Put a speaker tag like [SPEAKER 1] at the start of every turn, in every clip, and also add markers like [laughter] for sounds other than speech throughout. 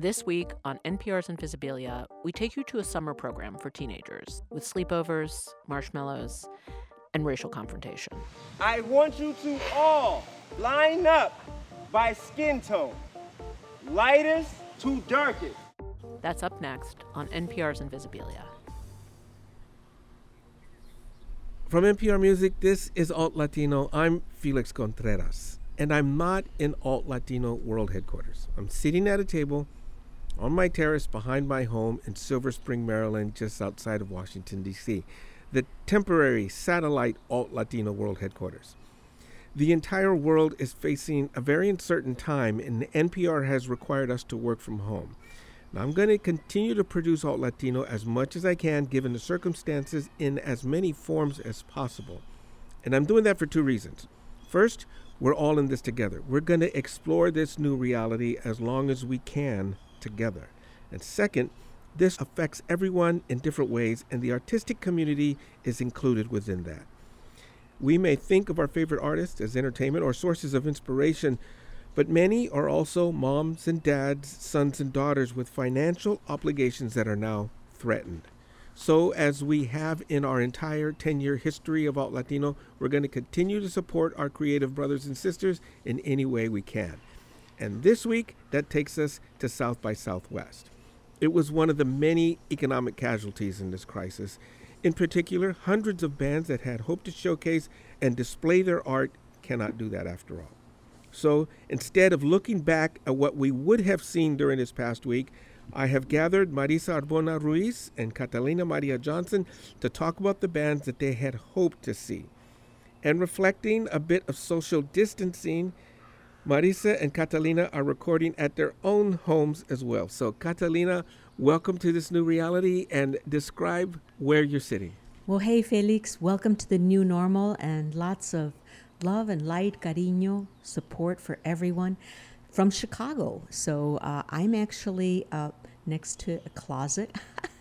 [SPEAKER 1] This week on NPR's Invisibilia, we take you to a summer program for teenagers with sleepovers, marshmallows, and racial confrontation.
[SPEAKER 2] I want you to all line up by skin tone, lightest to darkest.
[SPEAKER 1] That's up next on NPR's Invisibilia.
[SPEAKER 3] From NPR Music, this is Alt Latino. I'm Felix Contreras, and I'm not in Alt Latino World Headquarters. I'm sitting at a table on my terrace behind my home in Silver Spring, Maryland, just outside of Washington, D.C., the temporary satellite alt Latino world headquarters. The entire world is facing a very uncertain time, and NPR has required us to work from home. Now, I'm going to continue to produce Alt Latino as much as I can, given the circumstances, in as many forms as possible. And I'm doing that for two reasons. First, we're all in this together. We're going to explore this new reality as long as we can together. And second, this affects everyone in different ways, and the artistic community is included within that. We may think of our favorite artists as entertainment or sources of inspiration, but many are also moms and dads, sons and daughters with financial obligations that are now threatened. So, as we have in our entire 10 year history of Alt Latino, we're going to continue to support our creative brothers and sisters in any way we can. And this week, that takes us to South by Southwest. It was one of the many economic casualties in this crisis. In particular, hundreds of bands that had hoped to showcase and display their art cannot do that after all. So instead of looking back at what we would have seen during this past week, I have gathered Marisa Arbona Ruiz and Catalina Maria Johnson to talk about the bands that they had hoped to see. And reflecting a bit of social distancing Marisa and Catalina are recording at their own homes as well. So, Catalina, welcome to this new reality and describe where you're sitting.
[SPEAKER 4] Well, hey, Felix, welcome to the new normal and lots of love and light, cariño, support for everyone from Chicago. So, uh, I'm actually uh, next to a closet,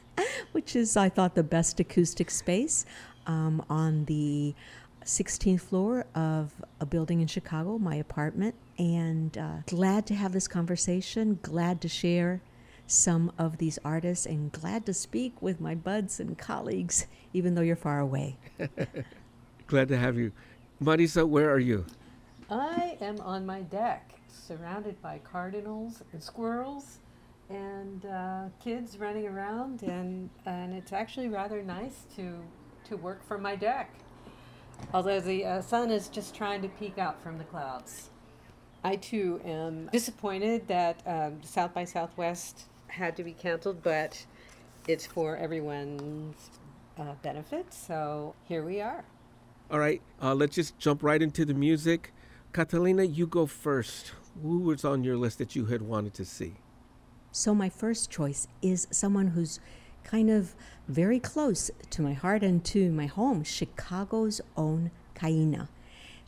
[SPEAKER 4] [laughs] which is, I thought, the best acoustic space um, on the 16th floor of a building in Chicago, my apartment, and uh, glad to have this conversation, glad to share some of these artists, and glad to speak with my buds and colleagues, even though you're far away. [laughs]
[SPEAKER 3] glad to have you. Marisa, where are you?
[SPEAKER 5] I am on my deck, surrounded by cardinals and squirrels and uh, kids running around, and, and it's actually rather nice to, to work from my deck although the uh, sun is just trying to peek out from the clouds. I too am disappointed that um, South by Southwest had to be canceled, but it's for everyone's uh, benefit, so here we are.
[SPEAKER 3] All right, uh, let's just jump right into the music. Catalina, you go first. Who was on your list that you had wanted to see?
[SPEAKER 4] So, my first choice is someone who's kind of very close to my heart and to my home, Chicago's own Kaina.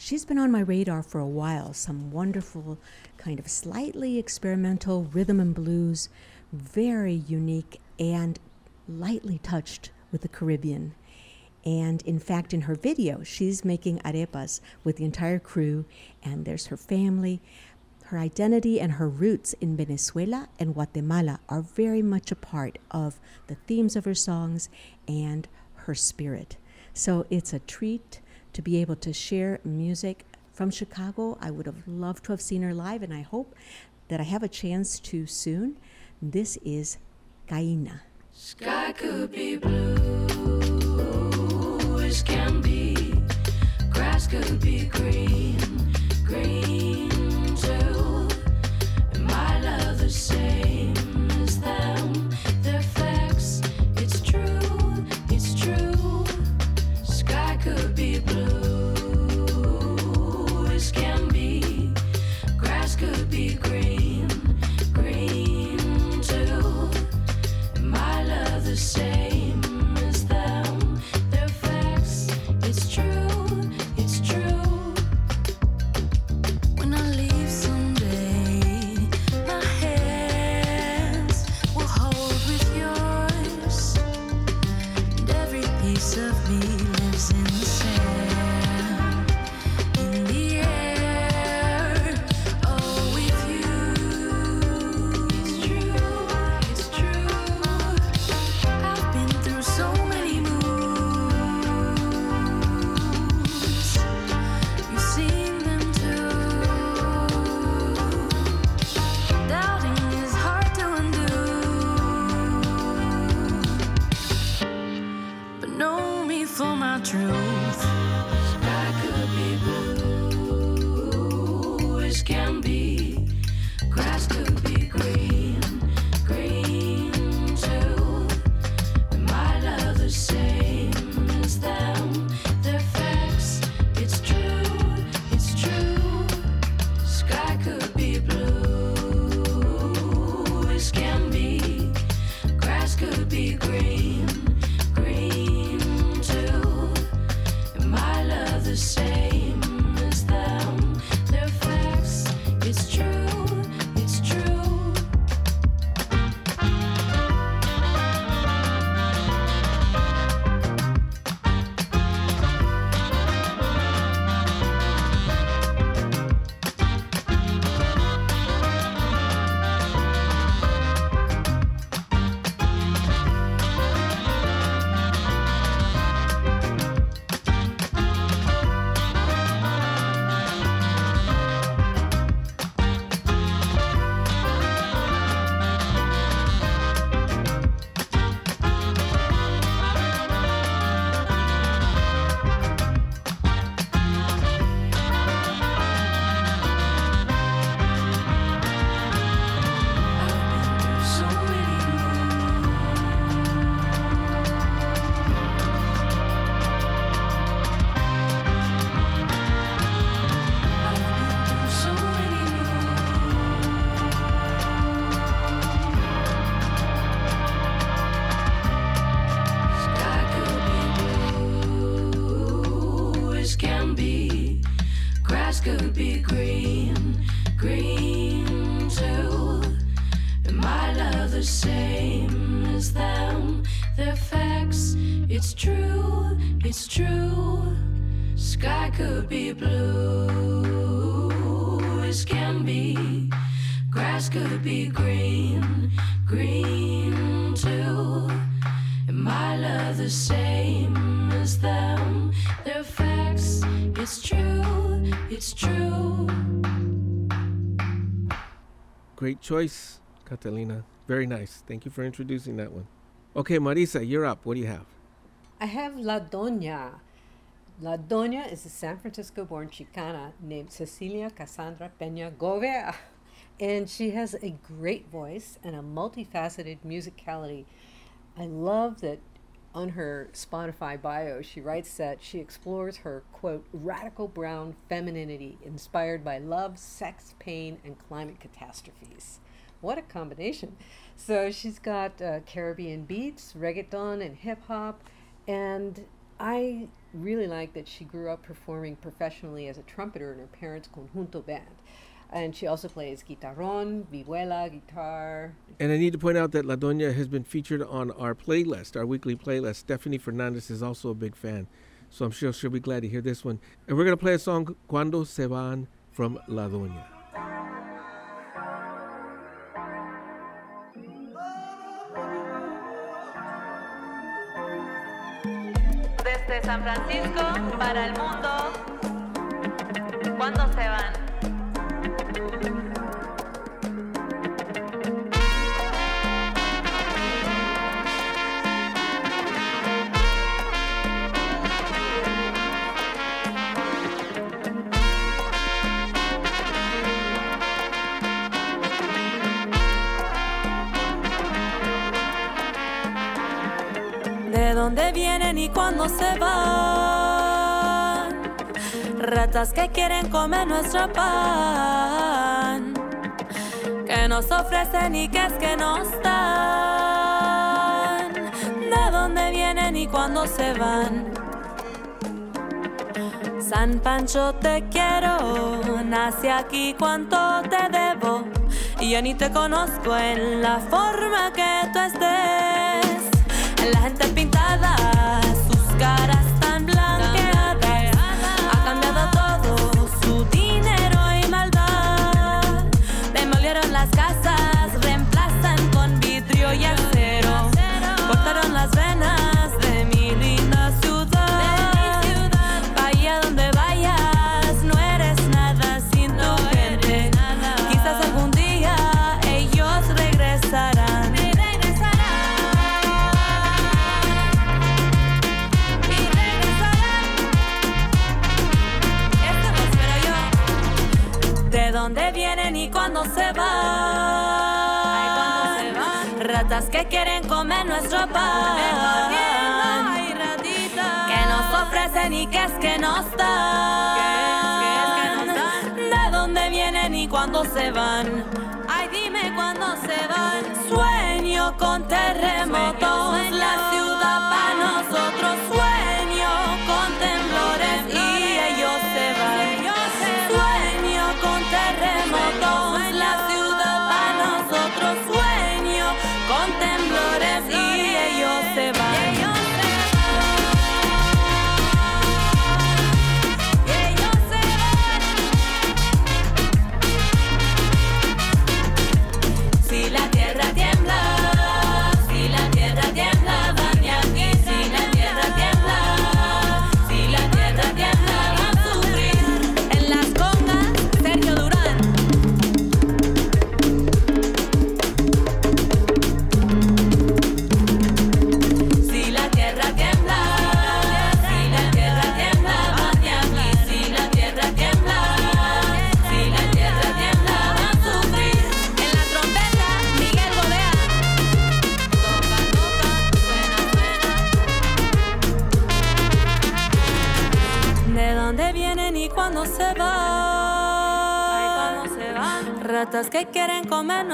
[SPEAKER 4] She's been on my radar for a while, some wonderful, kind of slightly experimental rhythm and blues, very unique and lightly touched with the Caribbean. And in fact, in her video, she's making arepas with the entire crew, and there's her family. Her identity and her roots in Venezuela and Guatemala are very much a part of the themes of her songs and her spirit. So it's a treat to be able to share music from Chicago. I would have loved to have seen her live, and I hope that I have a chance to soon. This is Kaina.
[SPEAKER 6] Sky could be blue as can be, grass could be green, green. When I
[SPEAKER 3] choice, Catalina. Very nice. Thank you for introducing that one. Okay, Marisa, you're up. What do you have?
[SPEAKER 5] I have La Doña. La Doña is a San Francisco born Chicana named Cecilia Cassandra Peña Govea. And she has a great voice and a multifaceted musicality. I love that on her Spotify bio, she writes that she explores her, quote, radical brown femininity inspired by love, sex, pain, and climate catastrophes. What a combination. So she's got uh, Caribbean beats, reggaeton, and hip hop. And I really like that she grew up performing professionally as a trumpeter in her parents' conjunto band. And she also plays guitarron, vihuela, guitar.
[SPEAKER 3] And I need to point out that La Doña has been featured on our playlist, our weekly playlist. Stephanie Fernandez is also a big fan. So I'm sure she'll be glad to hear this one. And we're going to play a song, Cuando Se Van, from La Doña.
[SPEAKER 7] Desde San Francisco para el mundo. ¿Cuándo se van?
[SPEAKER 8] Cuándo se van? Ratas que quieren comer nuestro pan, que nos ofrecen y que es que nos dan. ¿De dónde vienen y cuándo se van? San Pancho te quiero, nací aquí cuánto te debo y yo ni te conozco en la forma que tú estés. La gente pintada, que quieren comer nuestro pan. Que nos ofrecen y que es que nos dan. ¿De dónde vienen y cuándo se van? Ay, dime cuándo se van. con terremotos, la ciudad para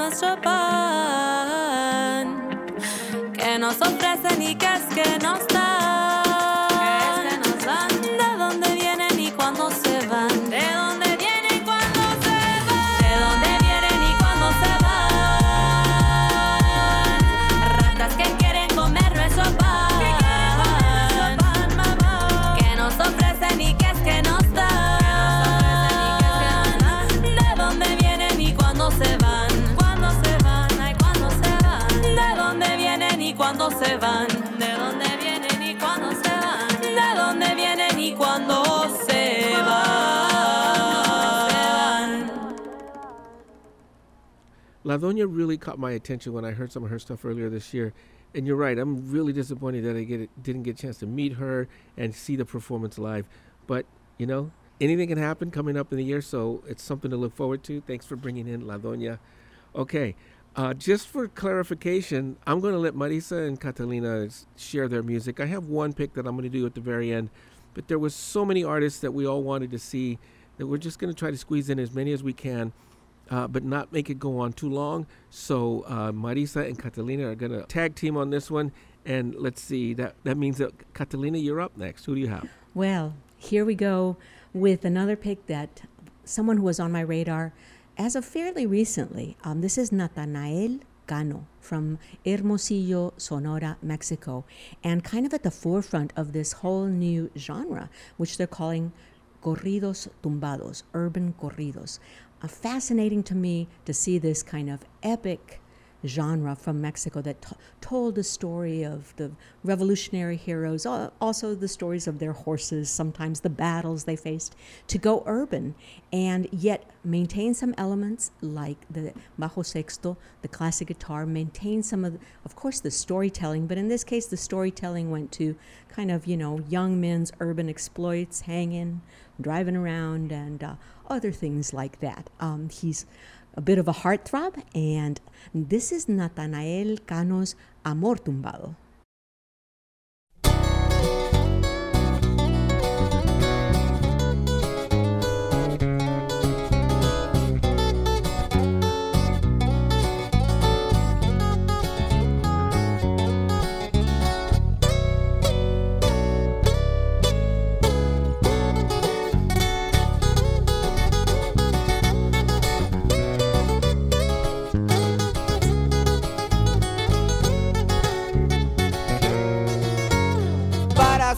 [SPEAKER 8] nuestro
[SPEAKER 3] La Doña really caught my attention when I heard some of her stuff earlier this year. And you're right, I'm really disappointed that I get didn't get a chance to meet her and see the performance live. But, you know, anything can happen coming up in the year, so it's something to look forward to. Thanks for bringing in La Doña. Okay, uh, just for clarification, I'm going to let Marisa and Catalina share their music. I have one pick that I'm going to do at the very end, but there was so many artists that we all wanted to see that we're just going to try to squeeze in as many as we can uh, but not make it go on too long. So uh, Marisa and Catalina are gonna tag team on this one, and let's see. That that means that Catalina, you're up next. Who do you have?
[SPEAKER 4] Well, here we go with another pick that someone who was on my radar as of fairly recently. Um, this is Natanael Cano from Hermosillo, Sonora, Mexico, and kind of at the forefront of this whole new genre, which they're calling corridos tumbados, urban corridos. Fascinating to me to see this kind of epic genre from Mexico that t- told the story of the revolutionary heroes, also the stories of their horses, sometimes the battles they faced, to go urban and yet maintain some elements like the bajo sexto, the classic guitar, maintain some of, the, of course, the storytelling, but in this case, the storytelling went to kind of, you know, young men's urban exploits, hanging, driving around, and uh, other things like that. Um, he's a bit of a heartthrob, and this is Natanael Cano's Amor Tumbado.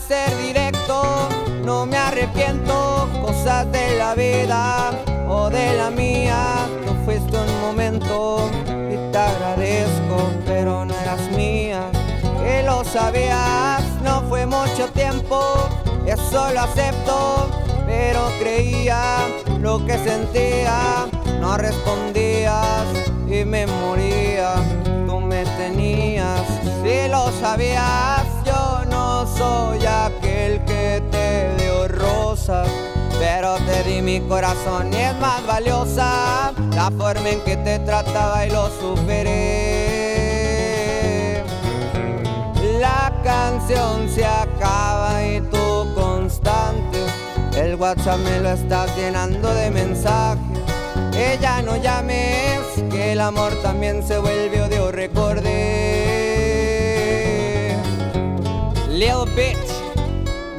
[SPEAKER 9] Ser directo, no me arrepiento, cosas de la vida o de la mía. Tú fuiste un momento y te agradezco, pero no eras mía. Que lo sabías, no fue mucho tiempo, eso lo acepto, pero creía lo que sentía, no respondías y me moría. Tú me tenías, si lo sabías, no soy aquel que te dio rosas. Pero te di mi corazón y es más valiosa la forma en que te trataba y lo superé. La canción se acaba y tú constante. El WhatsApp me lo estás llenando de mensajes. Ella no llames, que el amor también se vuelve odio, recordé. Little bitch,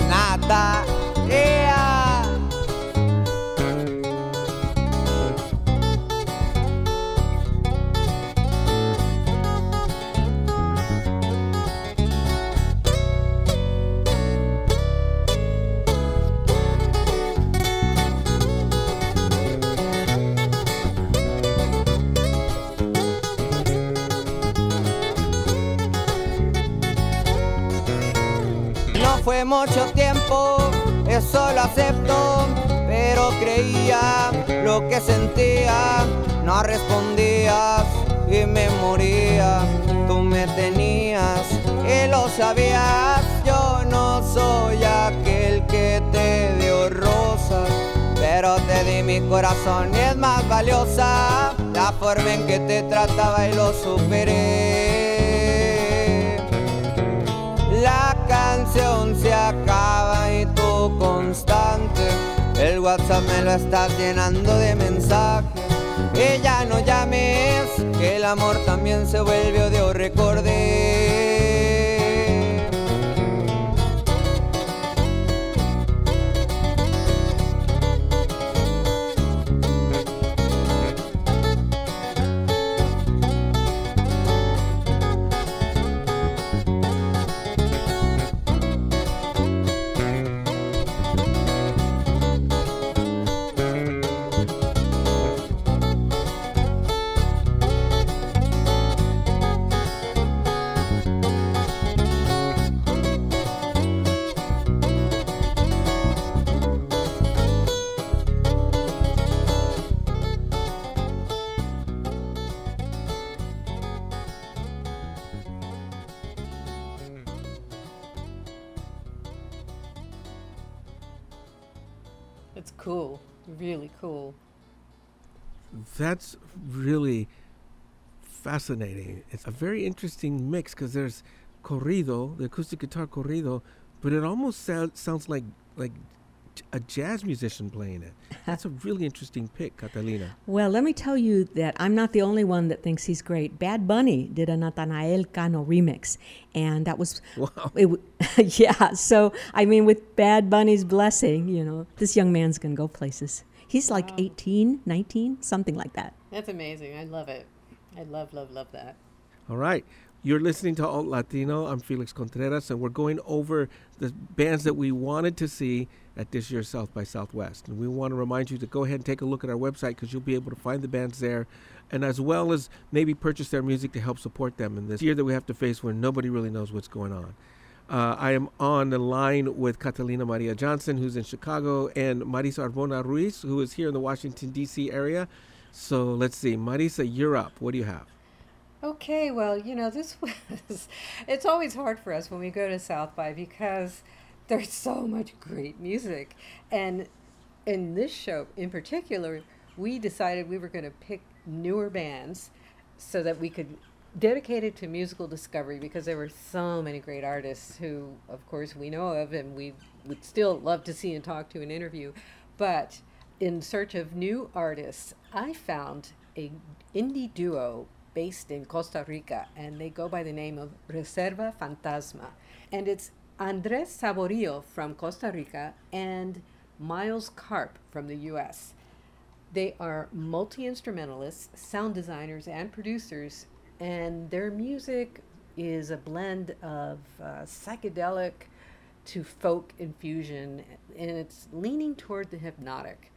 [SPEAKER 9] nada, yeah. Fue mucho tiempo, eso lo acepto, pero creía lo que sentía, no respondías y me moría. Tú me tenías y lo sabías, yo no soy aquel que te dio rosas, pero te di mi corazón y es más valiosa la forma en que te trataba y lo superé. Se acaba y tú constante. El WhatsApp me lo estás llenando de mensajes. Que ya no llames, que el amor también se vuelve odio, recordé.
[SPEAKER 3] That's really fascinating. It's a very interesting mix because there's corrido, the acoustic guitar corrido, but it almost sound, sounds like like a jazz musician playing it. [laughs] That's a really interesting pick, Catalina.
[SPEAKER 4] Well, let me tell you that I'm not the only one that thinks he's great. Bad Bunny did a Natanael Cano remix, and that was, [laughs]
[SPEAKER 3] Wow.
[SPEAKER 4] w- [laughs] yeah. So I mean, with Bad Bunny's blessing, you know, this young man's gonna go places. He's like 18, 19, something like that.
[SPEAKER 5] That's amazing. I love it. I love, love, love that.
[SPEAKER 3] All right. You're listening to Alt Latino. I'm Felix Contreras, and we're going over the bands that we wanted to see at this year's South by Southwest. And we want to remind you to go ahead and take a look at our website because you'll be able to find the bands there, and as well as maybe purchase their music to help support them in this year that we have to face where nobody really knows what's going on. Uh, I am on the line with Catalina Maria Johnson, who's in Chicago, and Marisa Arbona Ruiz, who is here in the Washington, D.C. area. So let's see. Marisa, you're up. What do you have?
[SPEAKER 5] Okay, well, you know, this [laughs] was, it's always hard for us when we go to South by because there's so much great music. And in this show in particular, we decided we were going to pick newer bands so that we could dedicate it to musical discovery because there were so many great artists who, of course, we know of and we would still love to see and talk to and interview. But in search of new artists, I found a indie duo based in Costa Rica, and they go by the name of Reserva Fantasma. And it's Andres Saborio from Costa Rica and Miles Karp from the US. They are multi instrumentalists, sound designers, and producers, and their music is a blend of uh, psychedelic to folk infusion, and it's leaning toward the hypnotic.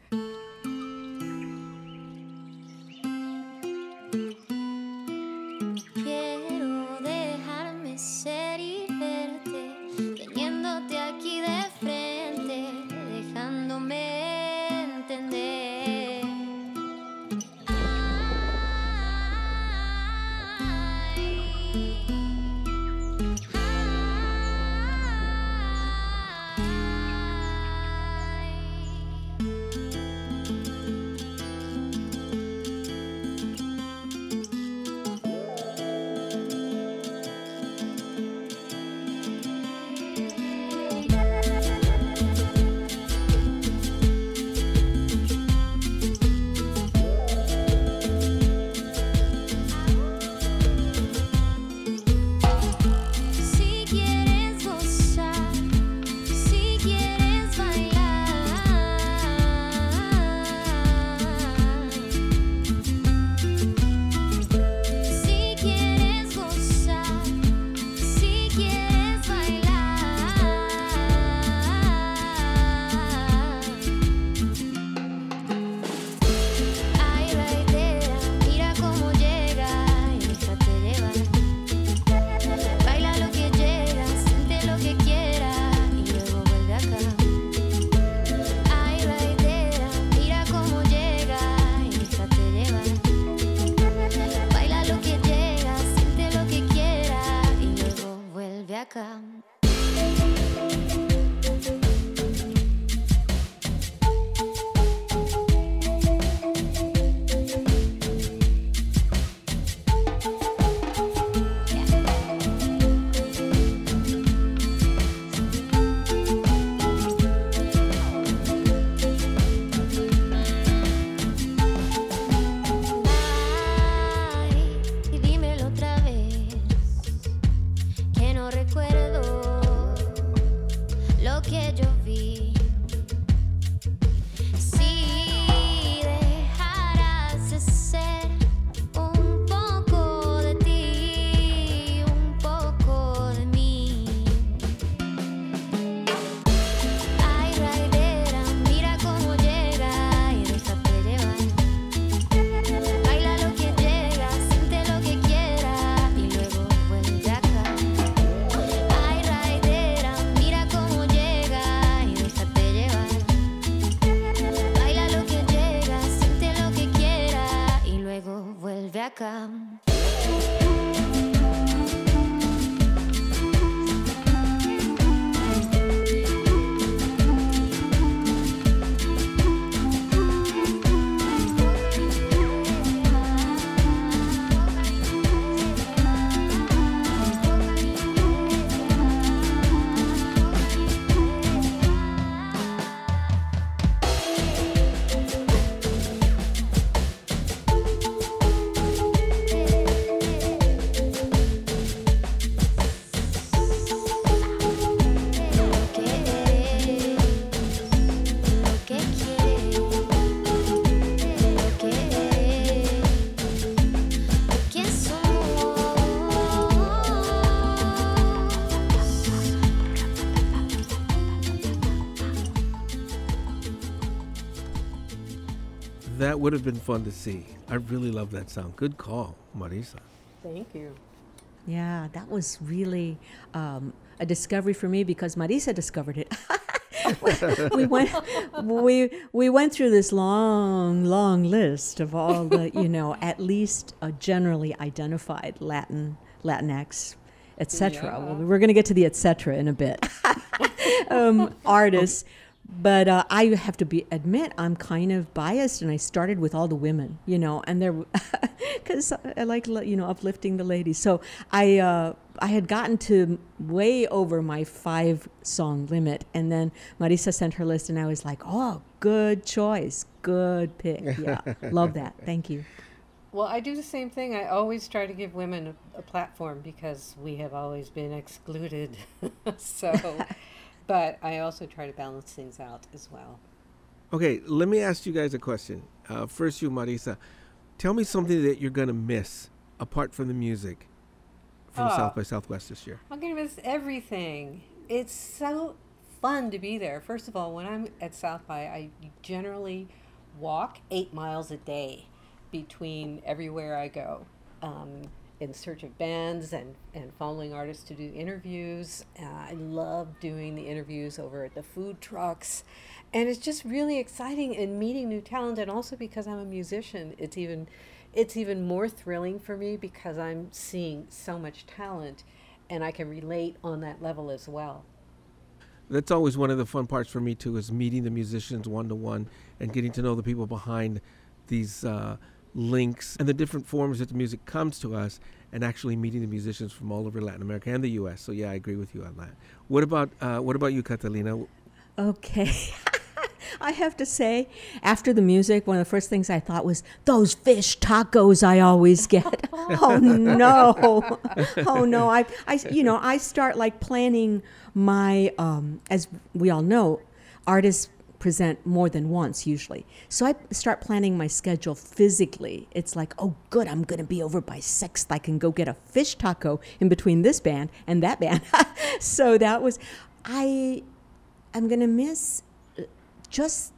[SPEAKER 3] Would have been fun to see. I really love that sound. Good call, Marisa.
[SPEAKER 5] Thank you.
[SPEAKER 4] Yeah, that was really um, a discovery for me because Marisa discovered it. [laughs] we went we we went through this long long list of all the you know at least uh, generally identified Latin Latinx etc.
[SPEAKER 5] Yeah.
[SPEAKER 4] Well, we're going to get to the etc. in a bit. [laughs] um, artists. But uh, I have to be admit I'm kind of biased, and I started with all the women, you know, and they're because [laughs] I like you know uplifting the ladies. So I uh, I had gotten to way over my five song limit, and then Marisa sent her list, and I was like, oh, good choice, good pick, yeah, [laughs] love that, thank you.
[SPEAKER 5] Well, I do the same thing. I always try to give women a, a platform because we have always been excluded. [laughs] so, but I also try to balance things out as well.
[SPEAKER 3] Okay, let me ask you guys a question. Uh, first, you, Marisa. Tell me something that you're going to miss apart from the music from
[SPEAKER 5] Oh.
[SPEAKER 3] South by Southwest this year.
[SPEAKER 5] I'm going to miss everything. It's so fun to be there. First of all, when I'm at South by, I generally walk eight miles a day between everywhere I go um, in search of bands and, and following artists to do interviews. Uh, I love doing the interviews over at the food trucks. And it's just really exciting and meeting new talent. And also because I'm a musician, it's even it's even more thrilling for me because I'm seeing so much talent and I can relate on that level as well.
[SPEAKER 3] That's always one of the fun parts for me too, is meeting the musicians one to one and getting to know the people behind these uh, links and the different forms that the music comes to us, and actually meeting the musicians from all over Latin America and the U.S. So yeah, I agree with you on that. What about uh, what about you, Catalina?
[SPEAKER 4] Okay. [laughs] I have to say, after the music, one of the first things I thought was those fish tacos I always get. [laughs] oh no, [laughs] oh no! I, I, you know, I start like planning my, um, as we all know, artists present more than once usually. So I start planning my schedule physically. It's like, oh, good, I'm going to be over by sixth. I can go get a fish taco in between this band and that band. [laughs] so that was, I, I'm going to miss uh, just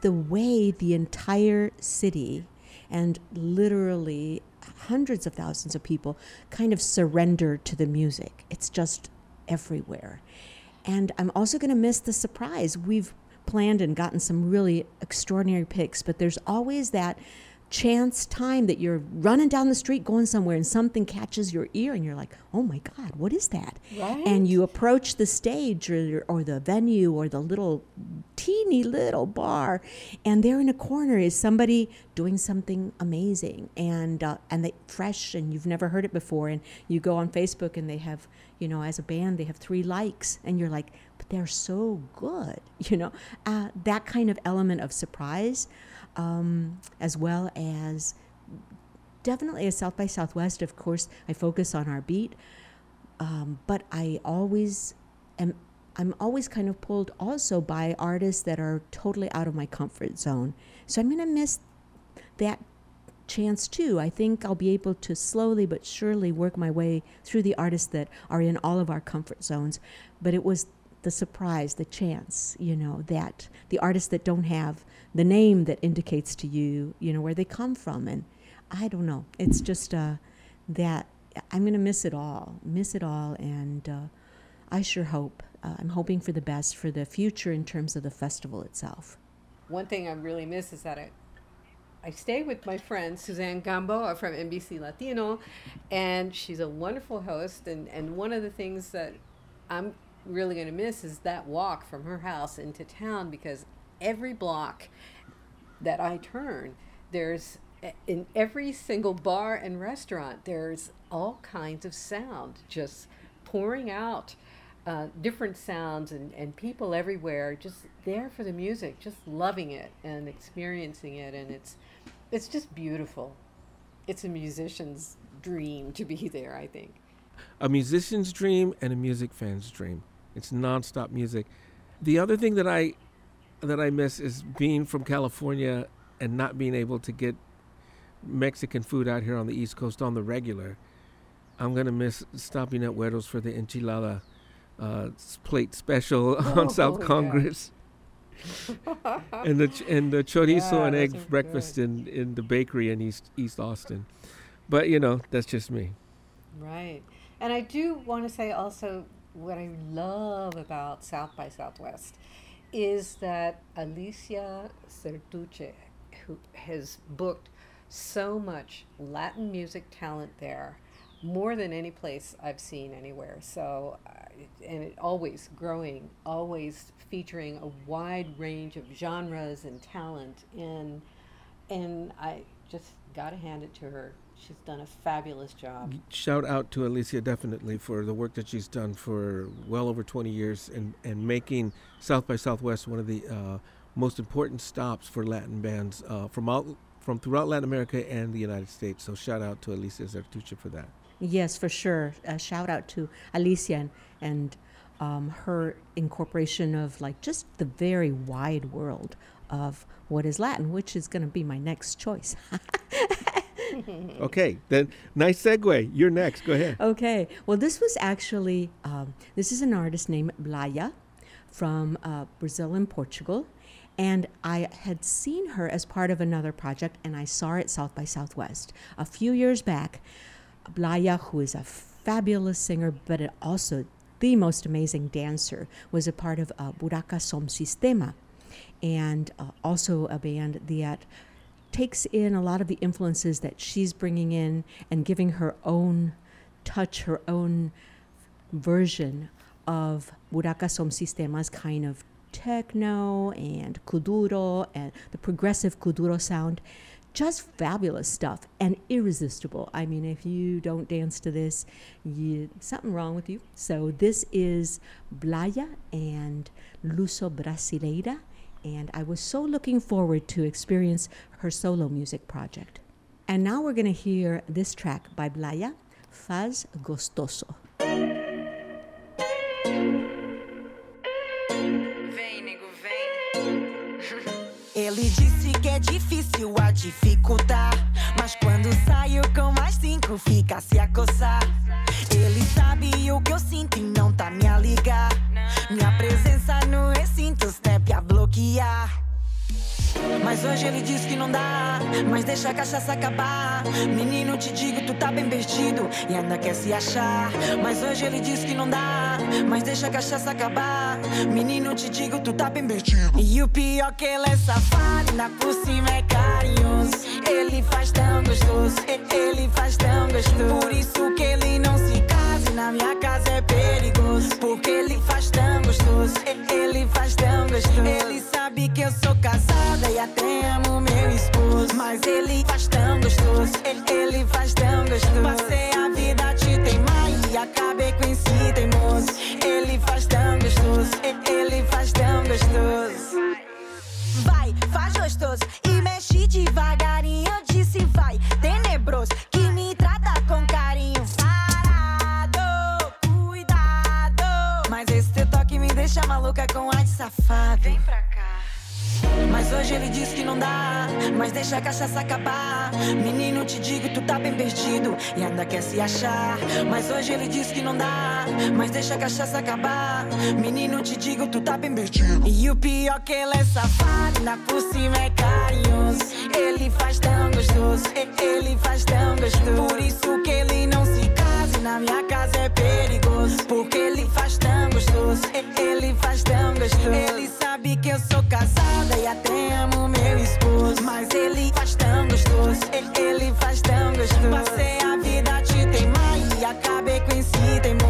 [SPEAKER 4] the way the entire city and literally hundreds of thousands of people kind of surrender to the music. It's just everywhere. And I'm also going to miss the surprise. We've planned and gotten some really extraordinary picks, but there's always that chance time that you're running down the street going somewhere and something catches your ear and you're like, oh my God, what is that?
[SPEAKER 5] Right.
[SPEAKER 4] And you approach the stage or, or the venue or the little teeny little bar and there in a corner is somebody doing something amazing and uh, and they fresh and you've never heard it before and you go on Facebook and they have you know as a band they have three likes and you're like but they're so good [laughs] you know uh, that kind of element of surprise um, as well as definitely as South by Southwest, of course, I focus on our beat, um, but I always am. I'm always kind of pulled also by artists that are totally out of my comfort zone. So I'm going to miss that chance too. I think I'll be able to slowly but surely work my way through the artists that are in all of our comfort zones. But it was the surprise, the chance, you know, that the artists that don't have the name that indicates to you, you know, where they come from. And I don't know. It's just uh, that I'm going to miss it all, miss it all. And uh, I sure hope, uh, I'm hoping for the best for the future in terms of the festival itself.
[SPEAKER 5] One thing I really miss is that I, I stay with my friend Suzanne Gamboa from NBC Latino, and she's a wonderful host. And, and one of the things that I'm really going to miss is that walk from her house into town because every block that I turn, there's in every single bar and restaurant, there's all kinds of sound just pouring out. Uh, different sounds and, and people everywhere just there for the music just loving it and experiencing it and it's it's just beautiful it's a musician's dream to be [laughs] there i think
[SPEAKER 3] a musician's dream and a music fan's dream. It's nonstop music. The other thing that I that I miss is being from California and not being able to get Mexican food out here on the East Coast on the regular. I'm gonna miss stopping at Güeros for the enchilada uh, plate special [laughs]
[SPEAKER 5] Oh,
[SPEAKER 3] on South. Congress. [laughs] and the ch- and the chorizo
[SPEAKER 5] Yeah,
[SPEAKER 3] and egg breakfast in, in the bakery in East East Austin. But you know, that's just me.
[SPEAKER 5] Right. And I do want to say also what I love about South by Southwest is that Alicia Zertuche, who has booked so much Latin music talent there, more than any place I've seen anywhere. So, uh, and it always growing, always featuring a wide range of genres and talent. And, and I just got to hand it to her. She's done a fabulous job.
[SPEAKER 3] shout out to Alicia definitely for the work that she's done for well over 20 years and, and making South by Southwest one of the uh, most important stops for Latin bands uh, from all, from throughout Latin America and the United States. So shout out to Alicia Zertuche for that.
[SPEAKER 4] Yes, for sure. A shout out to Alicia and, and um, her incorporation of like just the very wide world of what is Latin, which is going to be my next choice. [laughs] [laughs]
[SPEAKER 3] Okay, then nice segue. You're next. Go ahead.
[SPEAKER 4] Okay. Well, this was actually um, this is an artist named Blaya from uh, Brazil and Portugal, and I had seen her as part of another project, and I saw at South by Southwest a few years back. Blaya, who is a fabulous singer, but also the most amazing dancer, was a part of uh, Buraka Som Sistema, and uh, also a band that takes in a lot of the influences that she's bringing in and giving her own touch, her own version of Buraka Som Sistema's kind of techno and kuduro and the progressive kuduro sound. Just fabulous stuff and irresistible. I mean, if you don't dance to this, you, something wrong with you. So this is Blaya and Luso Brasileira, and I was so looking forward to experience her solo music project. And now we're going to hear this track by Blaya, Faz Gostoso.
[SPEAKER 10] Vem, nego, vem. [laughs] Ele disse que é difícil a dificultar. Mas quando saio com mais cinco, fica a se acoçar. Ele sabe o que eu sinto e não tá me a ligar. Minha presença Mas hoje ele diz que não dá. mas deixa a cachaça acabar. Menino, te digo, tu tá bem perdido e ainda quer se achar. Mas hoje ele diz que não dá, mas deixa a cachaça acabar. Menino, te digo, tu tá bem perdido. E o pior que ele é safado, ainda por cima é carinhoso. Ele faz tão gostoso, ele faz tão gostoso. Por isso que ele não se casa na minha casa é perigoso. Porque ele faz tão gostoso, ele faz tão gostoso. Ele sabe que eu sou casada e até amo meu esposo. Mas ele faz tão gostoso, ele faz tão gostoso. Passei a vida te teimar e acabei com esse teimoso. Ele faz tão gostoso, ele faz tão gostoso. Vai, faz gostoso e mexe devagarinho. Eu disse vai, tenebroso, deixa maluca com ar de safado. Vem pra cá. Mas hoje ele diz que não dá, mas deixa a cachaça acabar. Menino, te digo, tu tá bem perdido e ainda quer se achar. Mas hoje ele diz que não dá, mas deixa a cachaça acabar. Menino, te digo, tu tá bem perdido. E o pior que ele é safado, ainda por cima é carinhoso. Ele faz tão gostoso, ele faz tão gostoso. Por isso que ele não se na minha casa é perigoso. Porque ele faz tão gostoso, ele faz tão gostoso. Ele sabe que eu sou casada e até amo meu esposo. Mas ele faz tão gostoso, ele faz tão gostoso. Passei a vida te teimar e acabei com esse teimoso.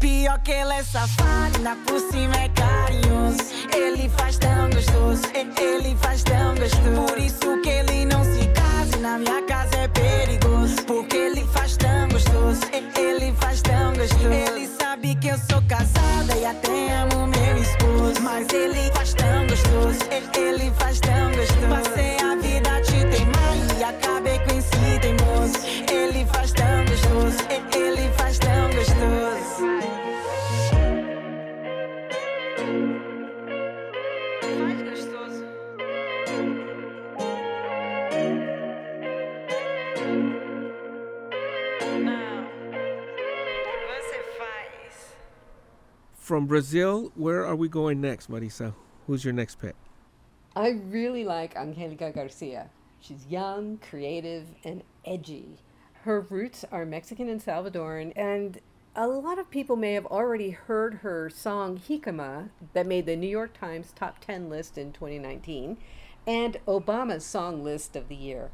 [SPEAKER 10] Pior que ele é safado, ainda por cima é carinhoso. Ele faz tão gostoso, ele faz tão gostoso. Por isso que ele não se casa na minha casa é perigoso. Porque ele faz tão gostoso, ele faz tão gostoso. Ele sabe que eu sou casada e até amo meu esposo. Mas ele faz tão gostoso, ele faz tão gostoso. Passei a vida te teimar e acabei com esse teimoso. Ele faz tão gostoso,
[SPEAKER 3] From Brazil, where are we going next, Marisa? Who's your next pick?
[SPEAKER 5] I really like Angelica Garcia. She's young, creative, and edgy. Her roots are Mexican and Salvadoran, and a lot of people may have already heard her song Jicama that made the New York Times top 10 list in 2019 and Obama's song list of the year.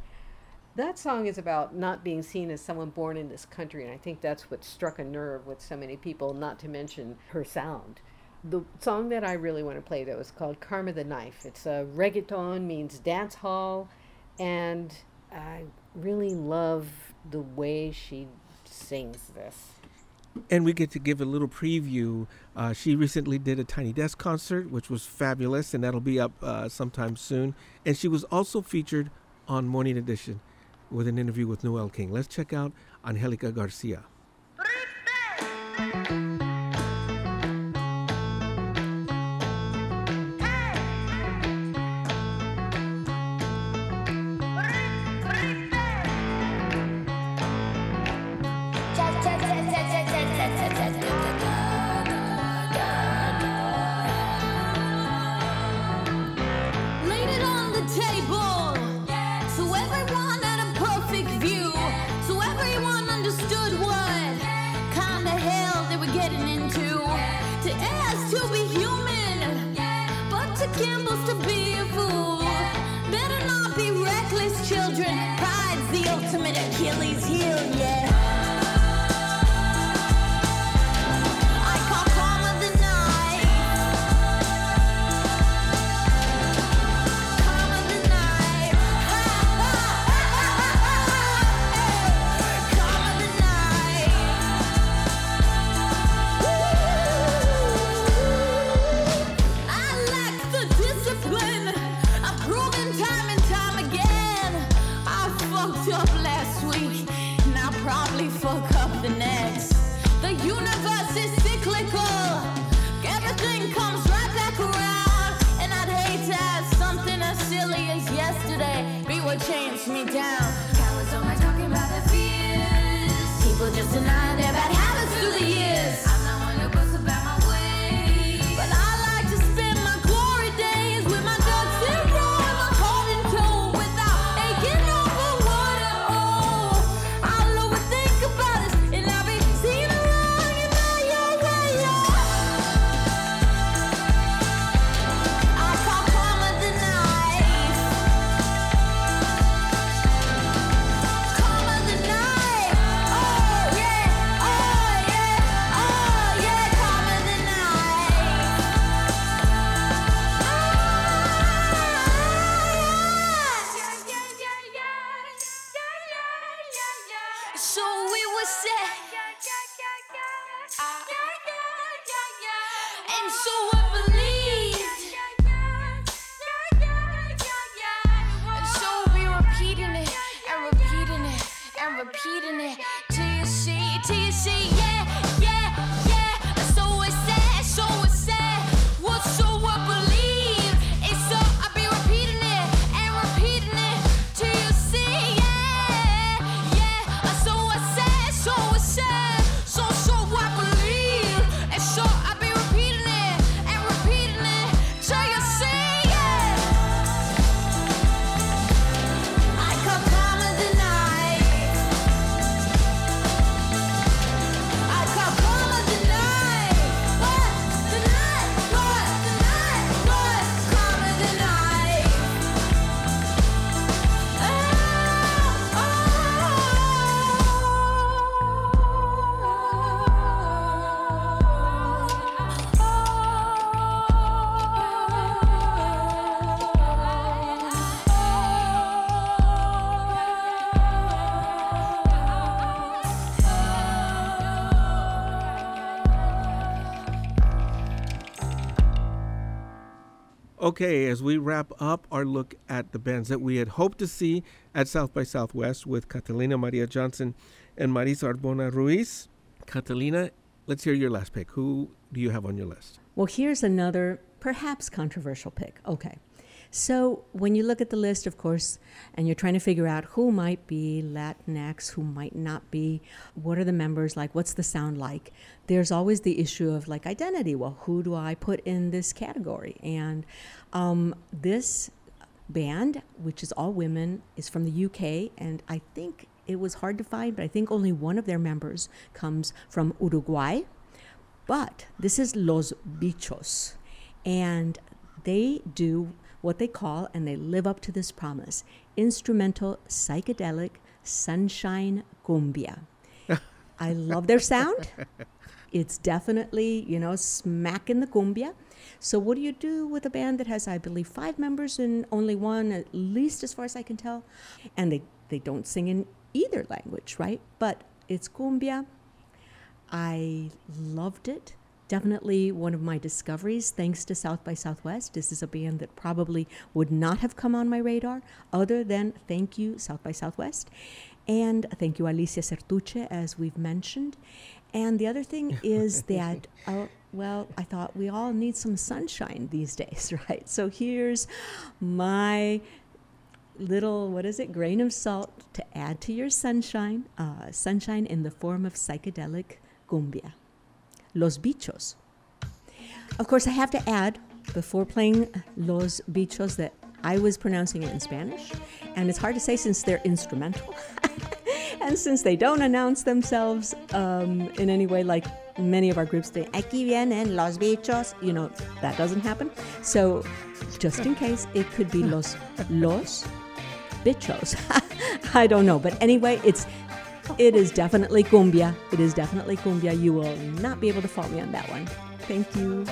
[SPEAKER 5] That song is about not being seen as someone born in this country, and I think that's what struck a nerve with so many people, not to mention her sound. The song that I really want to play, though, is called Karma the Knife. It's a reggaeton, means dance hall, and I really love the way she sings this.
[SPEAKER 3] And we get to give a little preview. Uh, she recently did a Tiny Desk concert, which was fabulous, and that'll be up uh, sometime soon. And she was also featured on Morning Edition with an interview with Noel King. Let's check out Angelica Garcia.
[SPEAKER 6] Time and
[SPEAKER 3] Okay, as we wrap up our look at the bands that we had hoped to see at South by Southwest with Catalina Maria Johnson and Marisa Arbona Ruiz. Catalina, let's hear your last pick. Who do you have on your list?
[SPEAKER 4] Well, here's another perhaps controversial pick. Okay. So, when you look at the list, of course, and you're trying to figure out who might be Latinx, who might not be, what are the members like, what's the sound like, there's always the issue of like identity. Well, who do I put in this category? And um, this band, which is all women, is from the UK, and I think it was hard to find, but I think only one of their members comes from Uruguay. But this is Los Bichos, and they do what they call, and they live up to this promise instrumental psychedelic sunshine cumbia. [laughs] I love their sound. It's definitely, you know, smack in the cumbia. So, what do you do with a band that has, I believe, five members and only one, at least as far as I can tell? And they, they don't sing in either language, right? But it's cumbia. I loved it. Definitely one of my discoveries thanks to South by Southwest. This is a band that probably would not have come on my radar other than thank you, South by Southwest. And thank you, Alicia Zertuche, as we've mentioned. And the other thing [laughs] is that, uh, well, I thought we all need some sunshine these days, [laughs] right? So here's my little, what is it, grain of salt to add to your sunshine. Uh, sunshine in the form of psychedelic cumbia. Los Bichos. Of course, I have to add before playing Los Bichos that I was pronouncing it in Spanish, and it's hard to say since they're instrumental. [laughs] and since they don't announce themselves um, in any way like many of our groups do, aquí vienen los bichos, you know, that doesn't happen. So, just in case, it could be los, los bichos. [laughs] I don't know. But anyway, it's it is definitely cumbia. It is definitely cumbia. You will not be able to fault me on that one. Thank you.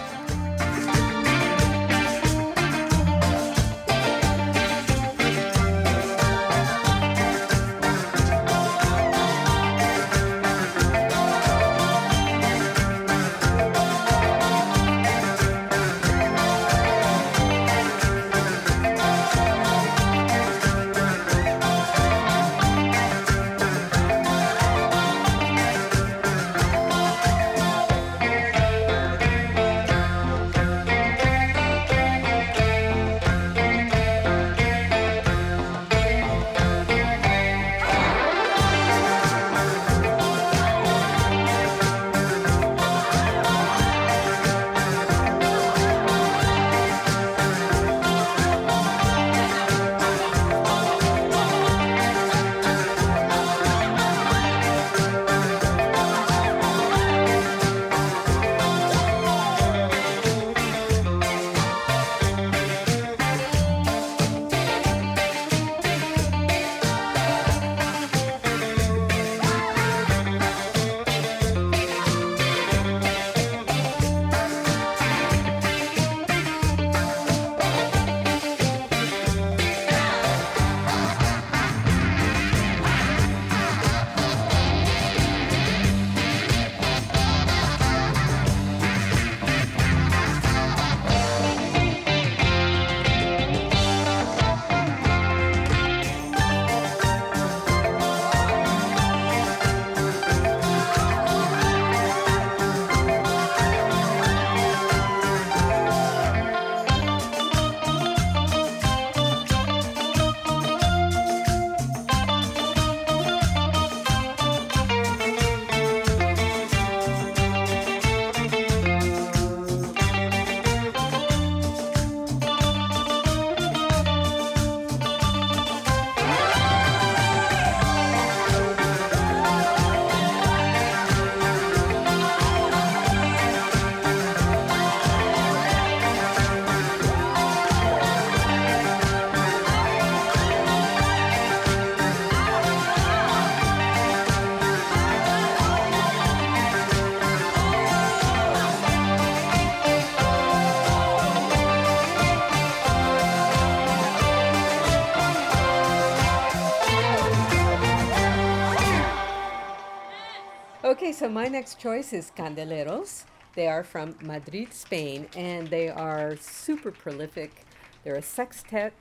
[SPEAKER 5] My next choice is Candeleros. They are from Madrid, Spain, and they are super prolific. They're a sextet,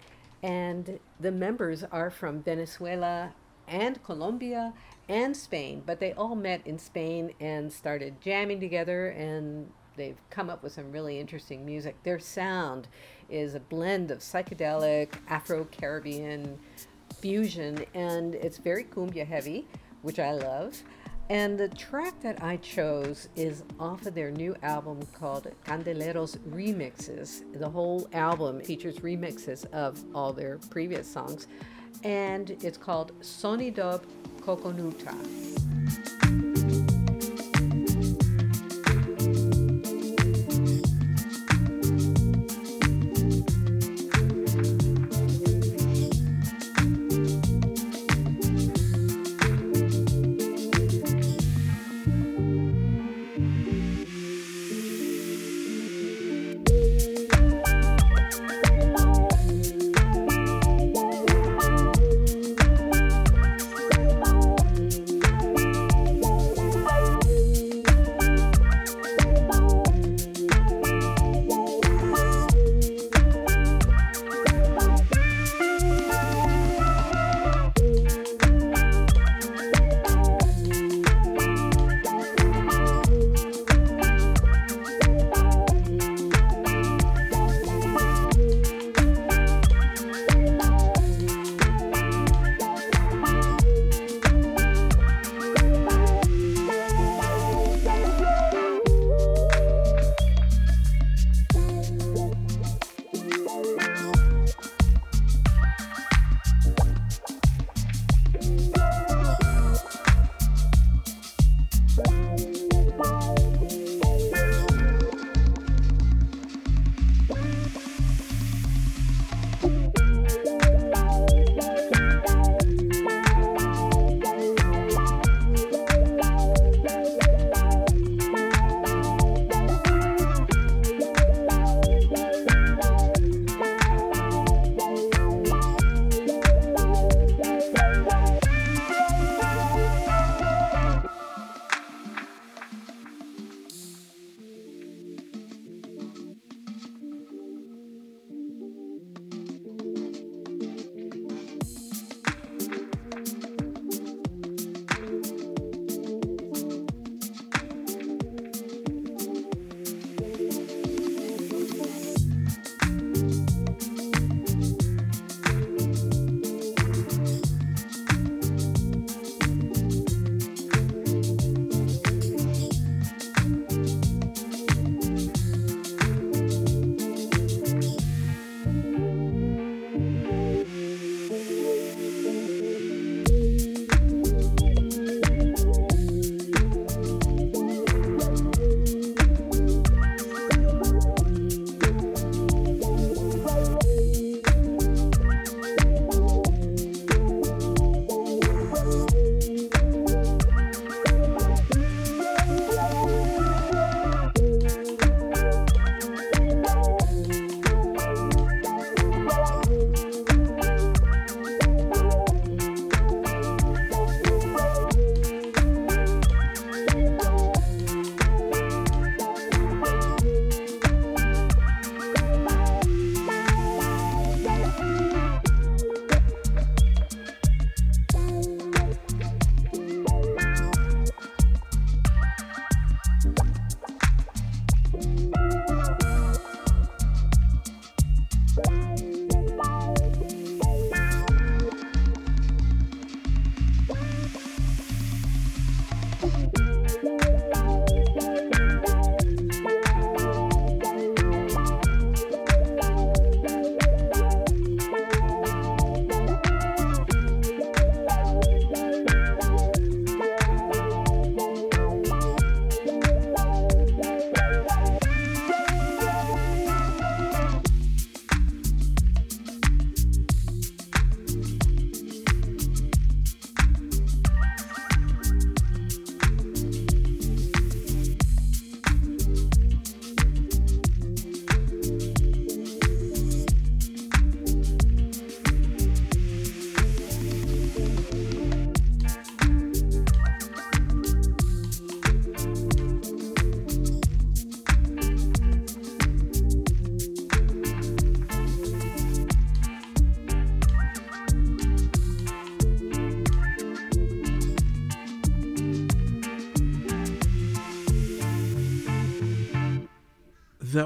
[SPEAKER 5] and the members are from Venezuela and Colombia and Spain, but they all met in Spain and started jamming together, and they've come up with some really interesting music. Their sound is a blend of psychedelic, Afro Caribbean fusion, and it's very cumbia heavy, which I love. And the track that I chose is off of their new album called Candeleros Remixes. The whole album features remixes of all their previous songs, and it's called Sonido Coconuta.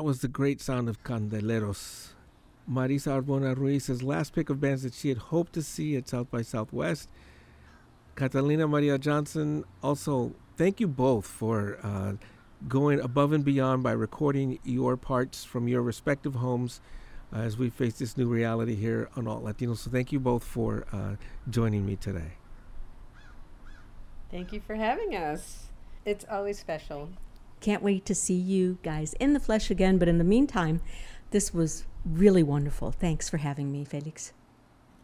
[SPEAKER 3] Was the great sound of Candeleros. Marisa Arbona Ruiz's last pick of bands that she had hoped to see at South by Southwest. Catalina Maria Johnson, also, thank you both for uh, going above and beyond by recording your parts from your respective homes uh, as we face this new reality here on Alt Latino. So thank you both for uh, joining me today.
[SPEAKER 5] Thank you for having us. It's always special.
[SPEAKER 4] Can't wait to see you guys in the flesh again. But in the meantime, this was really wonderful. Thanks for having me, Felix.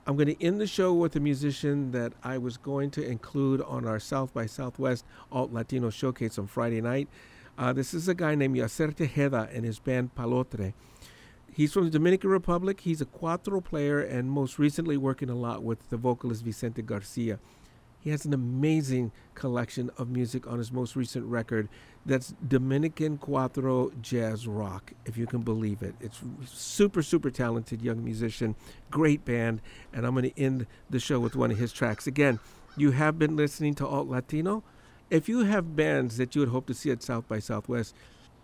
[SPEAKER 3] I'm going to end the show with a musician that I was going to include on our South by Southwest Alt Latino Showcase on Friday night. Uh, this is a guy named Yasser Tejeda and his band Palotre. He's from the Dominican Republic. He's a cuatro player and most recently working a lot with the vocalist Vicente Garcia. He has an amazing collection of music on his most recent record that's Dominican Cuatro Jazz Rock, if you can believe it. It's super, super talented young musician, great band, and I'm going to end the show with one of his tracks. Again, you have been listening to Alt Latino. If you have bands that you would hope to see at South by Southwest,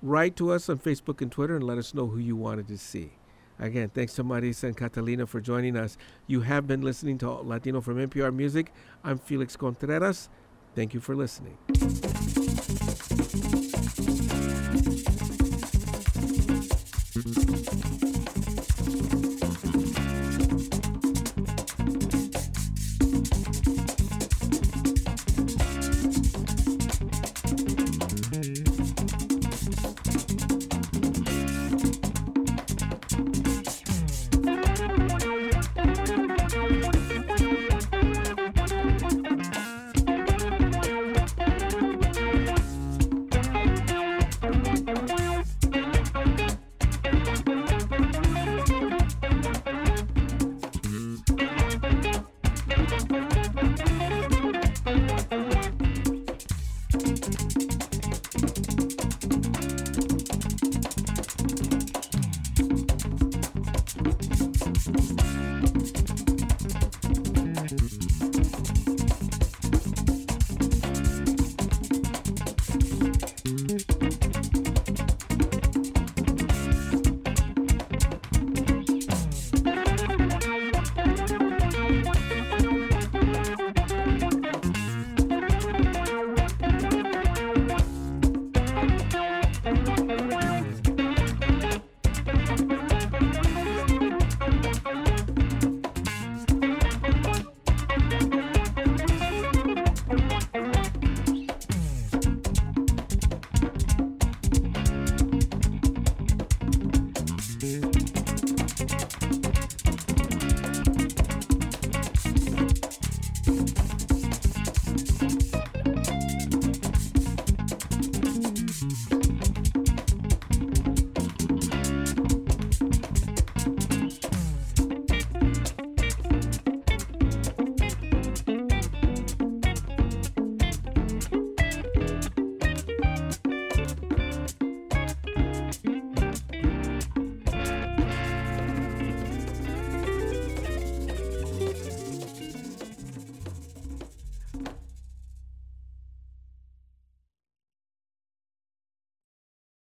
[SPEAKER 3] write to us on Facebook and Twitter and let us know who you wanted to see. Again, thanks to Marisa and Catalina for joining us. You have been listening to Latino from NPR Music. I'm Felix Contreras. Thank you for listening.